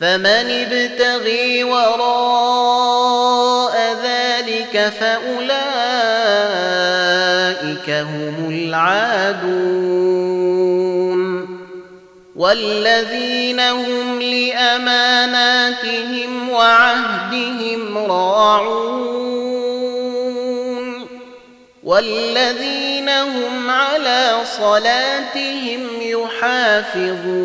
فمن ابتغي وراء ذلك فأولئك هم العادون. والذين هم لأماناتهم وعهدهم راعون. والذين هم على صلاتهم يحافظون.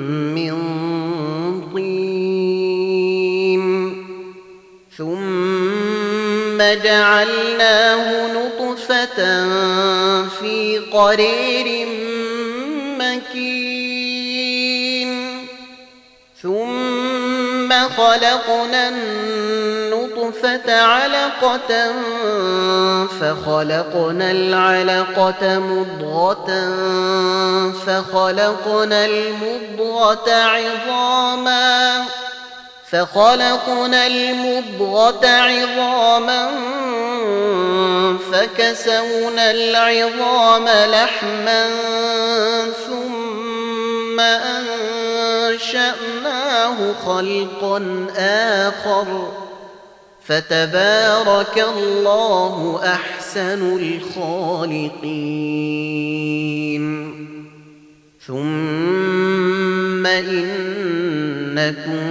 جعلناه نطفة في قرير مكين. ثم خلقنا النطفة علقة فخلقنا العلقة مضغة فخلقنا المضغة عظاماً. فخلقنا المضغة عظاما فكسونا العظام لحما ثم أنشأناه خلقا آخر. فتبارك الله أحسن الخالقين. ثم إنكم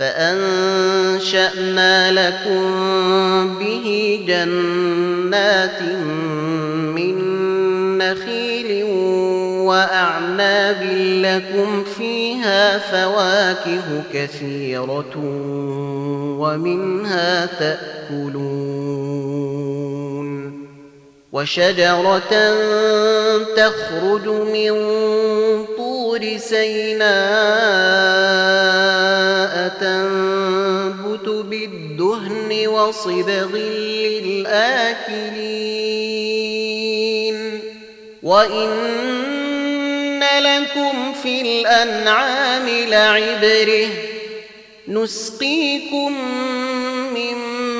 فأنشأنا لكم به جنات من نخيل وأعناب لكم فيها فواكه كثيرة ومنها تأكلون وشجرة تخرج من طور سيناء تنبت بالدهن وصبغ للآكلين وإن لكم في الأنعام لعبرة نسقيكم مما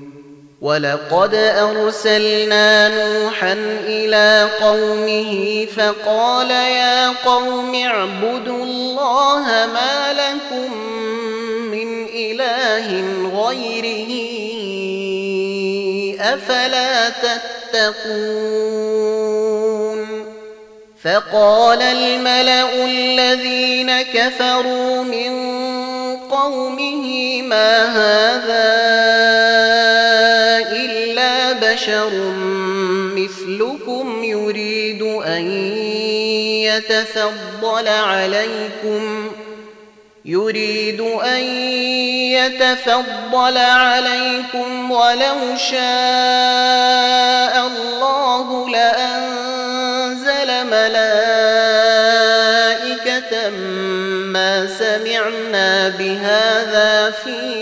ولقد أرسلنا نوحا إلى قومه فقال يا قوم اعبدوا الله ما لكم من إله غيره أفلا تتقون فقال الملأ الذين كفروا من قومه ما هذا بشر مثلكم يريد أن يتفضل عليكم يريد أن يتفضل عليكم ولو شاء الله لأنزل ملائكة ما سمعنا بهذا في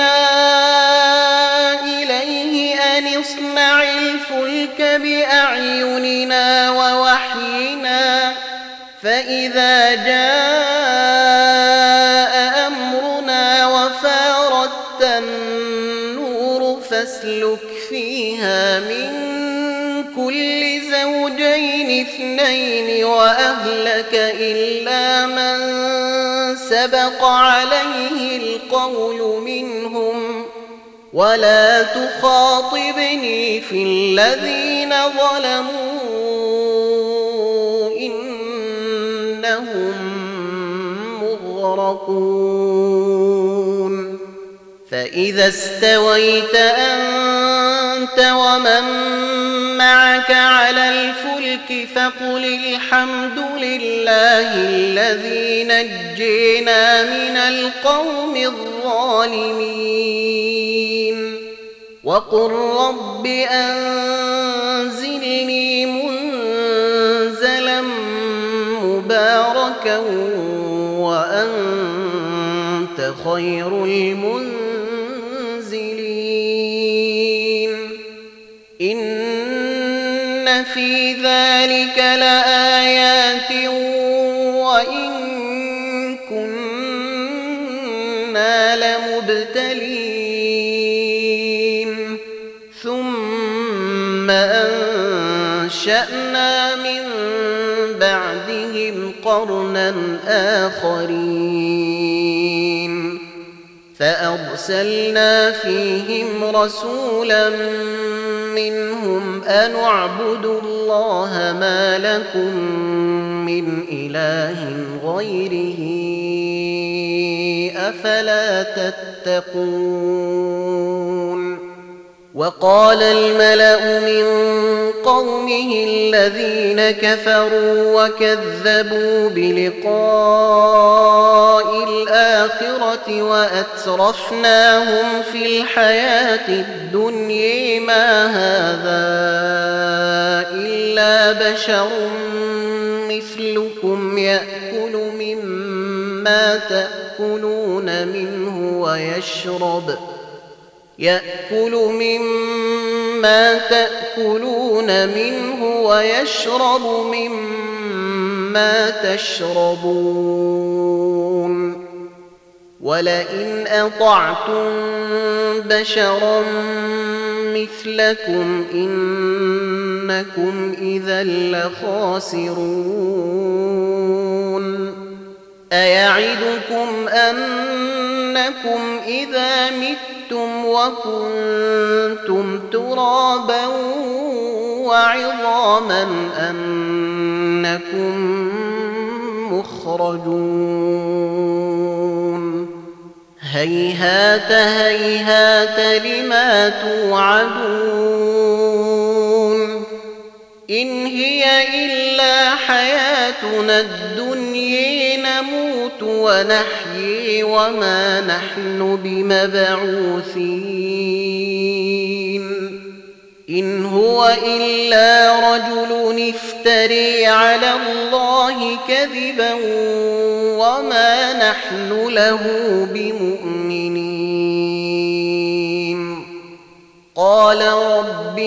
الفلك بأعيننا ووحينا فإذا جاء أمرنا وفارت النور فاسلك فيها من كل زوجين اثنين وأهلك إلا من سبق عليه القول منهم ولا تخاطبني في الذين ظلموا إنهم مغرقون فإذا استويت أنت ومن معك الفلك فقل الحمد لله الذي نجينا من القوم الظالمين. وقل رب أنزلني منزلا مباركا وأنت خير المنزلين. في ذلك لآيات وإن كنا لمبتلين. ثم أنشأنا من بعدهم قرنا آخرين. فأرسلنا فيهم رسولا منهم أن اعبدوا الله ما لكم من إله غيره. أفلا تتقون؟ وقال الملأ من قومه الذين كفروا وكذبوا بلقاء الآخرة وأترفناهم في الحياة الدنيا. ما هذا إلا بشر مثلكم يأكل مما تأكلون منه ويشرب ۖ. يأكل مما تأكلون منه ويشرب مما تشربون. ولئن أطعتم بشرا مثلكم إنكم إذا لخاسرون. أيعدكم أنكم إذا متم متم وكنتم ترابا وعظاما أنكم مخرجون هيهات هيهات لما توعدون إن هي إلا حياتنا الدنيا نموت ونحيي وما نحن بمبعوثين. إن هو إلا رجل افتري على الله كذبا وما نحن له بمؤمنين. قال رب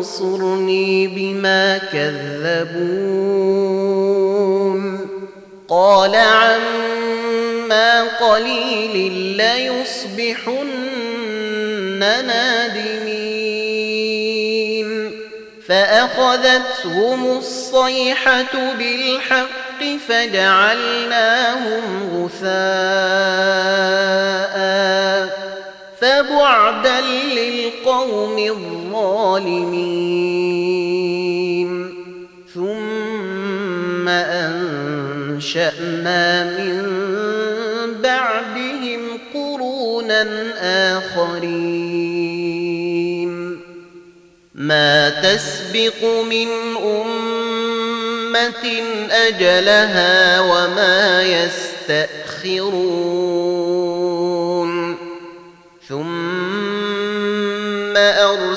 انصرني بما كذبون. قال عما قليل ليصبحن نادمين. فأخذتهم الصيحة بالحق فجعلناهم غثاء. فبعدا للقوم الظالمين. أنشأنا من بعدهم قرونا آخرين. ما تسبق من أمة أجلها وما يستأخرون.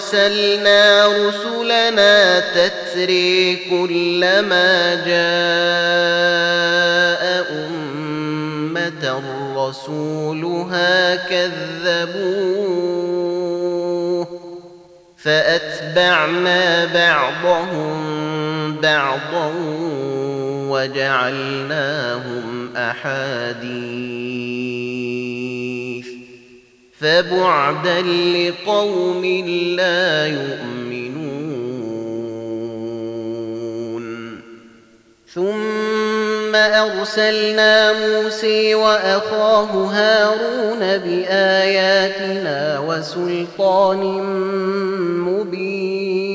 أرسلنا رسلنا تتري كلما جاء أمة رسولها كذبوه فأتبعنا بعضهم بعضا وجعلناهم أحاديث فبعدا لقوم لا يؤمنون. ثم أرسلنا موسى وأخاه هارون بآياتنا وسلطان مبين.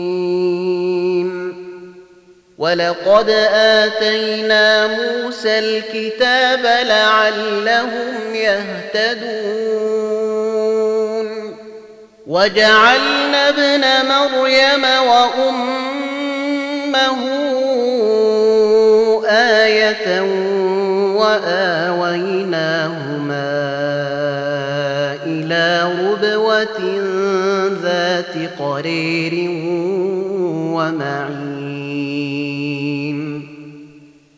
ولقد آتينا موسى الكتاب لعلهم يهتدون وجعلنا ابن مريم وأمه آية وآويناهما إلى ربوة ذات قرير ومعين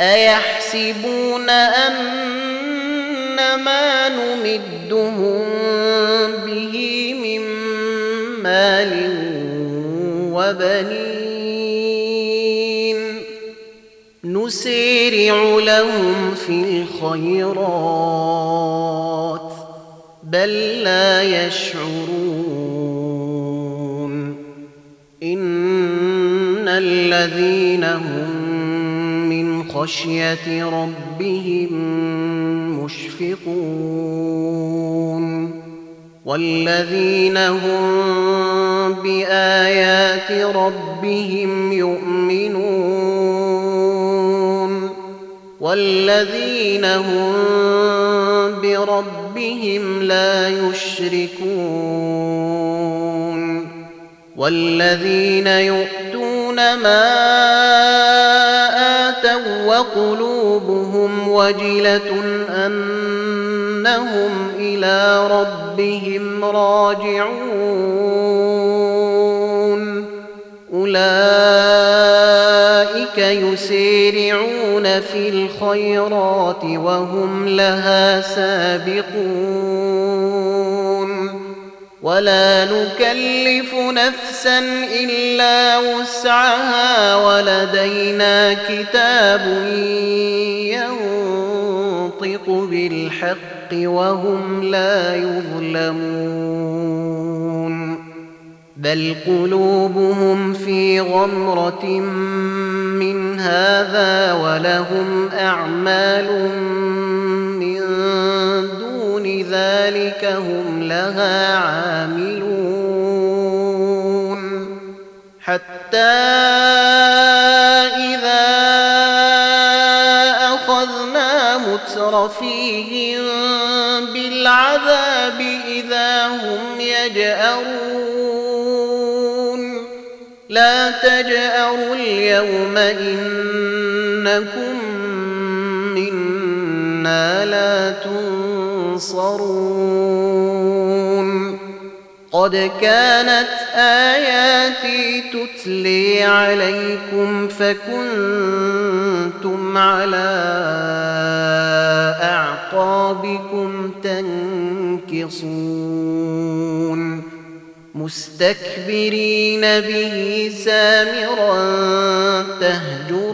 أيحسبون أن ما نمدهم به من مال وبنين نسارع لهم في الخيرات بل لا يشعرون خشية ربهم مشفقون. والذين هم بآيات ربهم يؤمنون. والذين هم بربهم لا يشركون. والذين يؤتون ما آتوا وقلوبهم وجلة أنهم إلى ربهم راجعون. أولئك يسيرعون في الخيرات وهم لها سابقون. ولا نكلف نفسا إلا وسعها ولدينا كتاب ينطق بالحق وهم لا يظلمون بل قلوبهم في غمرة من هذا ولهم دون ذلك هم لها عاملون حتى إذا أخذنا مترفيهم بالعذاب إذا هم يجأرون لا تجأروا اليوم إنكم منا لا تنصرون قد كانت آياتي تتلي عليكم فكنتم على أعقابكم تنكصون. مستكبرين به سامرا تهجرون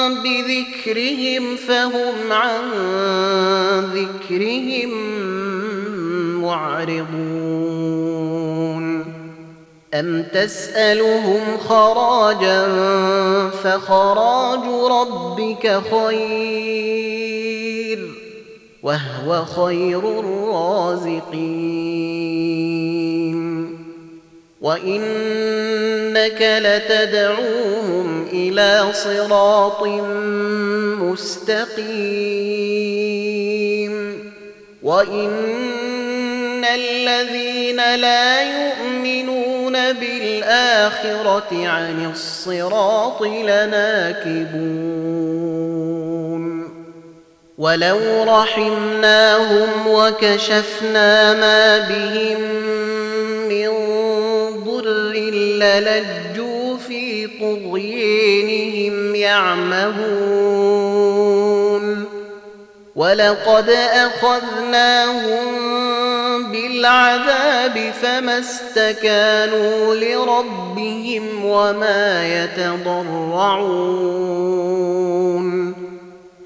بذكرهم فهم عن ذكرهم معرضون. أم تسألهم خراجا فخراج ربك خير وهو خير الرازقين. وإنك لتدعوهم إلى صراط مستقيم وإن الذين لا يؤمنون بالآخرة عن الصراط لناكبون ولو رحمناهم وكشفنا ما بهم من للجوا في طغيانهم يعمهون ولقد أخذناهم بالعذاب فما استكانوا لربهم وما يتضرعون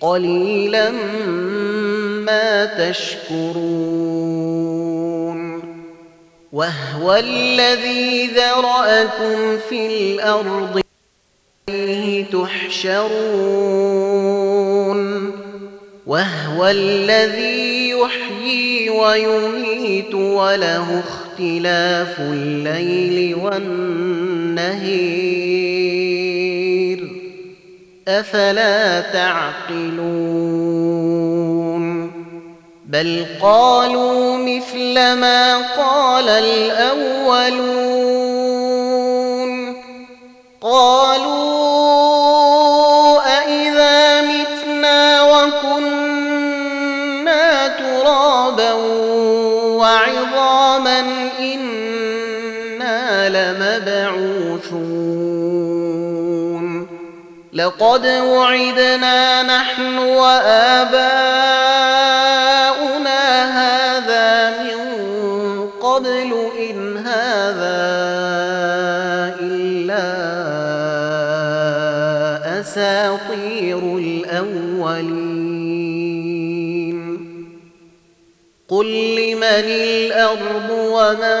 قليلا ما تشكرون. وهو الذي ذرأكم في الأرض تحشرون. وهو الذي يحيي ويميت وله اختلاف الليل والنهير. أفلا تعقلون بل قالوا مثل ما قال الأولون قالوا أإذا متنا وكنا ترابا وعظاما إنا لمبعوثون لقد وعدنا نحن وآباؤنا هذا من قبل إن هذا إلا أساطير الأولين. قل لمن الأرض ومن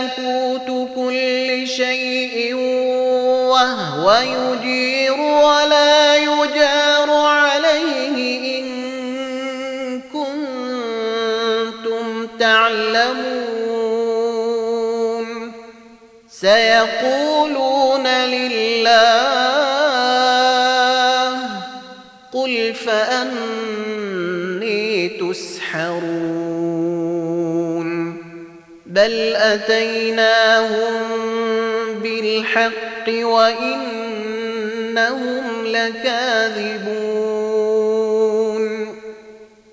ملكوت كل شيء وهو يجير ولا يجار عليه إن كنتم تعلمون. سيقولون لله بل أتيناهم بالحق وإنهم لكاذبون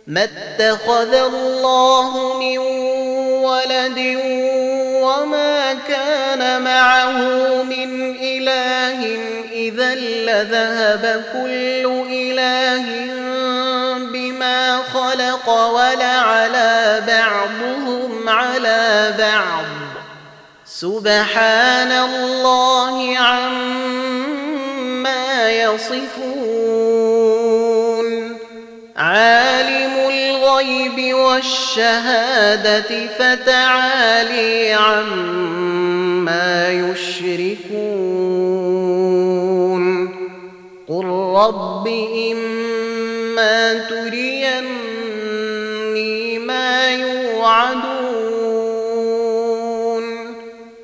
ما اتخذ الله من ولد وما كان معه من إله إذا لذهب كل إله بما خلق ولعلى بعضهم بعض. سبحان الله عما يصفون. عالم الغيب والشهادة فتعالي عما يشركون. قل رب إما تريني ما يوعدون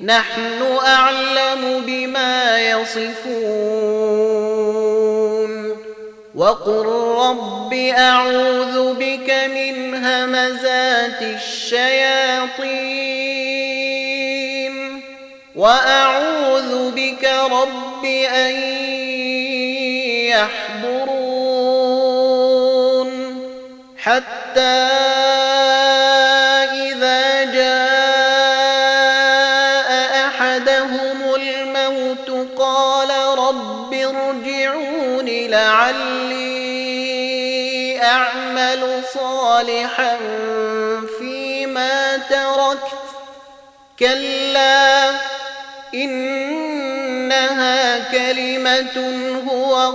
نحن أعلم بما يصفون. وقل رب أعوذ بك من همزات الشياطين. وأعوذ بك رب أن يحضرون. حتى أعمل صالحا فيما تركت كلا إنها كلمة هو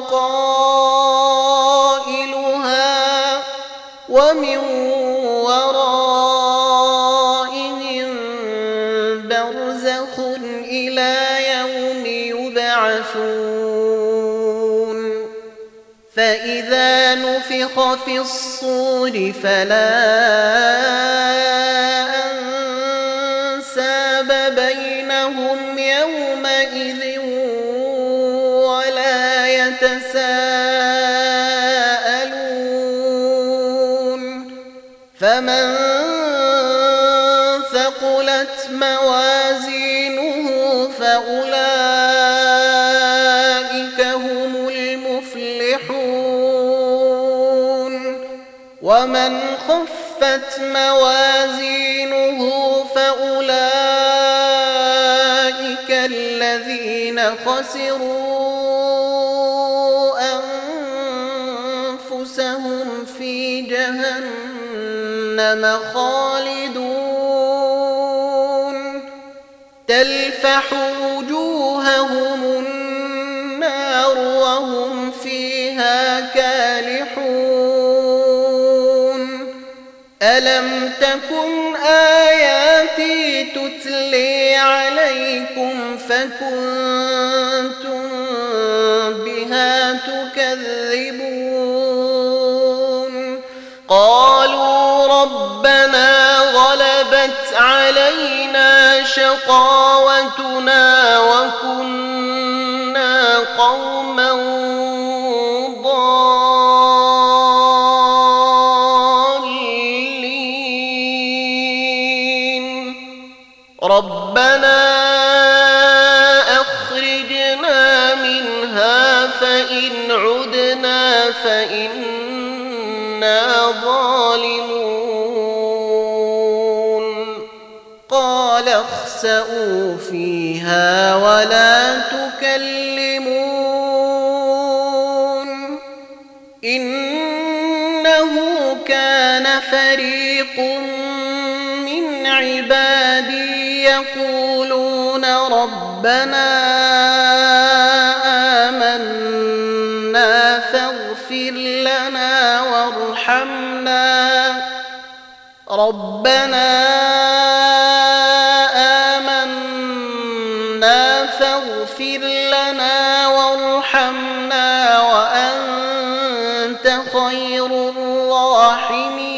قائلها ومن ورائهم برزخ إلى يوم يبعثون فإذا نفخ في الصور فلا أنساب بينهم يومئذ ولا يتساءلون. فمن ثقلت موازينه فأولئك هم المفلحون. ومن خفت موازينه فأولئك الذين خسروا أنفسهم في جهنم خالدون تلفح تكن آياتي تتلي عليكم فكنتم بها تكذبون. قالوا ربنا غلبت علينا شقاوتنا وكنا قوما فإنا ظالمون قال اخسأوا فيها ولا تكلمون إنه كان فريق من عبادي يقولون ربنا ربنا آمنا فاغفر لنا وارحمنا وأنت خير الراحمين.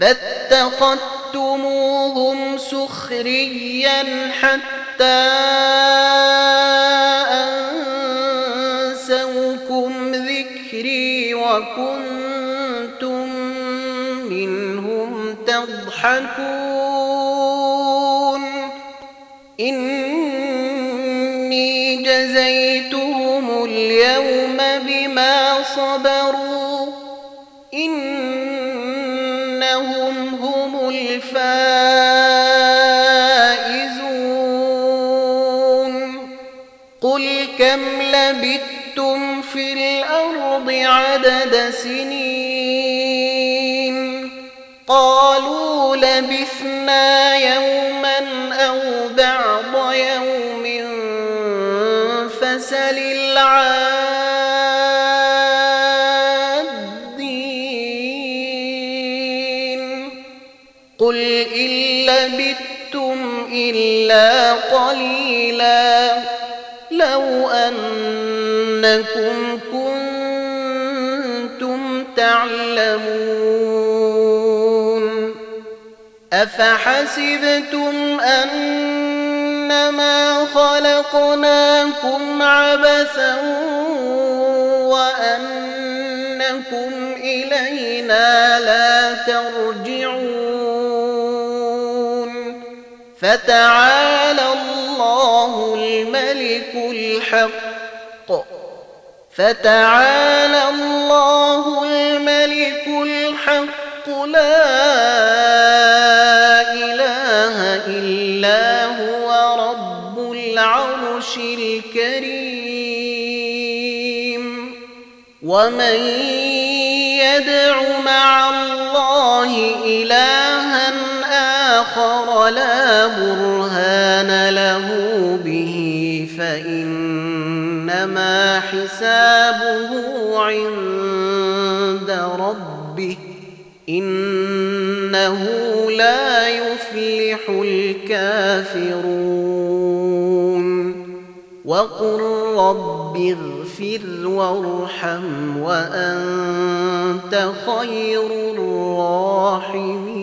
فاتخذتموهم سخريا حتى تضحكون إني جزيتهم اليوم بما صبروا. إنهم هم الفائزون. قل كم لبثتم في الأرض عدد سنين لبثنا يوما أو بعض يوم فسل العادين. قل إن لبثتم إلا قليلا. لو أنكم كنتم تعلمون. أفحسبتم أنما خلقناكم عبثا وأنكم إلينا لا ترجعون؟ فتعالى الله الملك الحق. فتعالى الله الملك ومن يدع مع الله إلها آخر لا برهان له به فإنما حسابه عند ربه إنه لا يفلح الكافرون. وقل رب اغفر وارحم وأنت خير الراحمين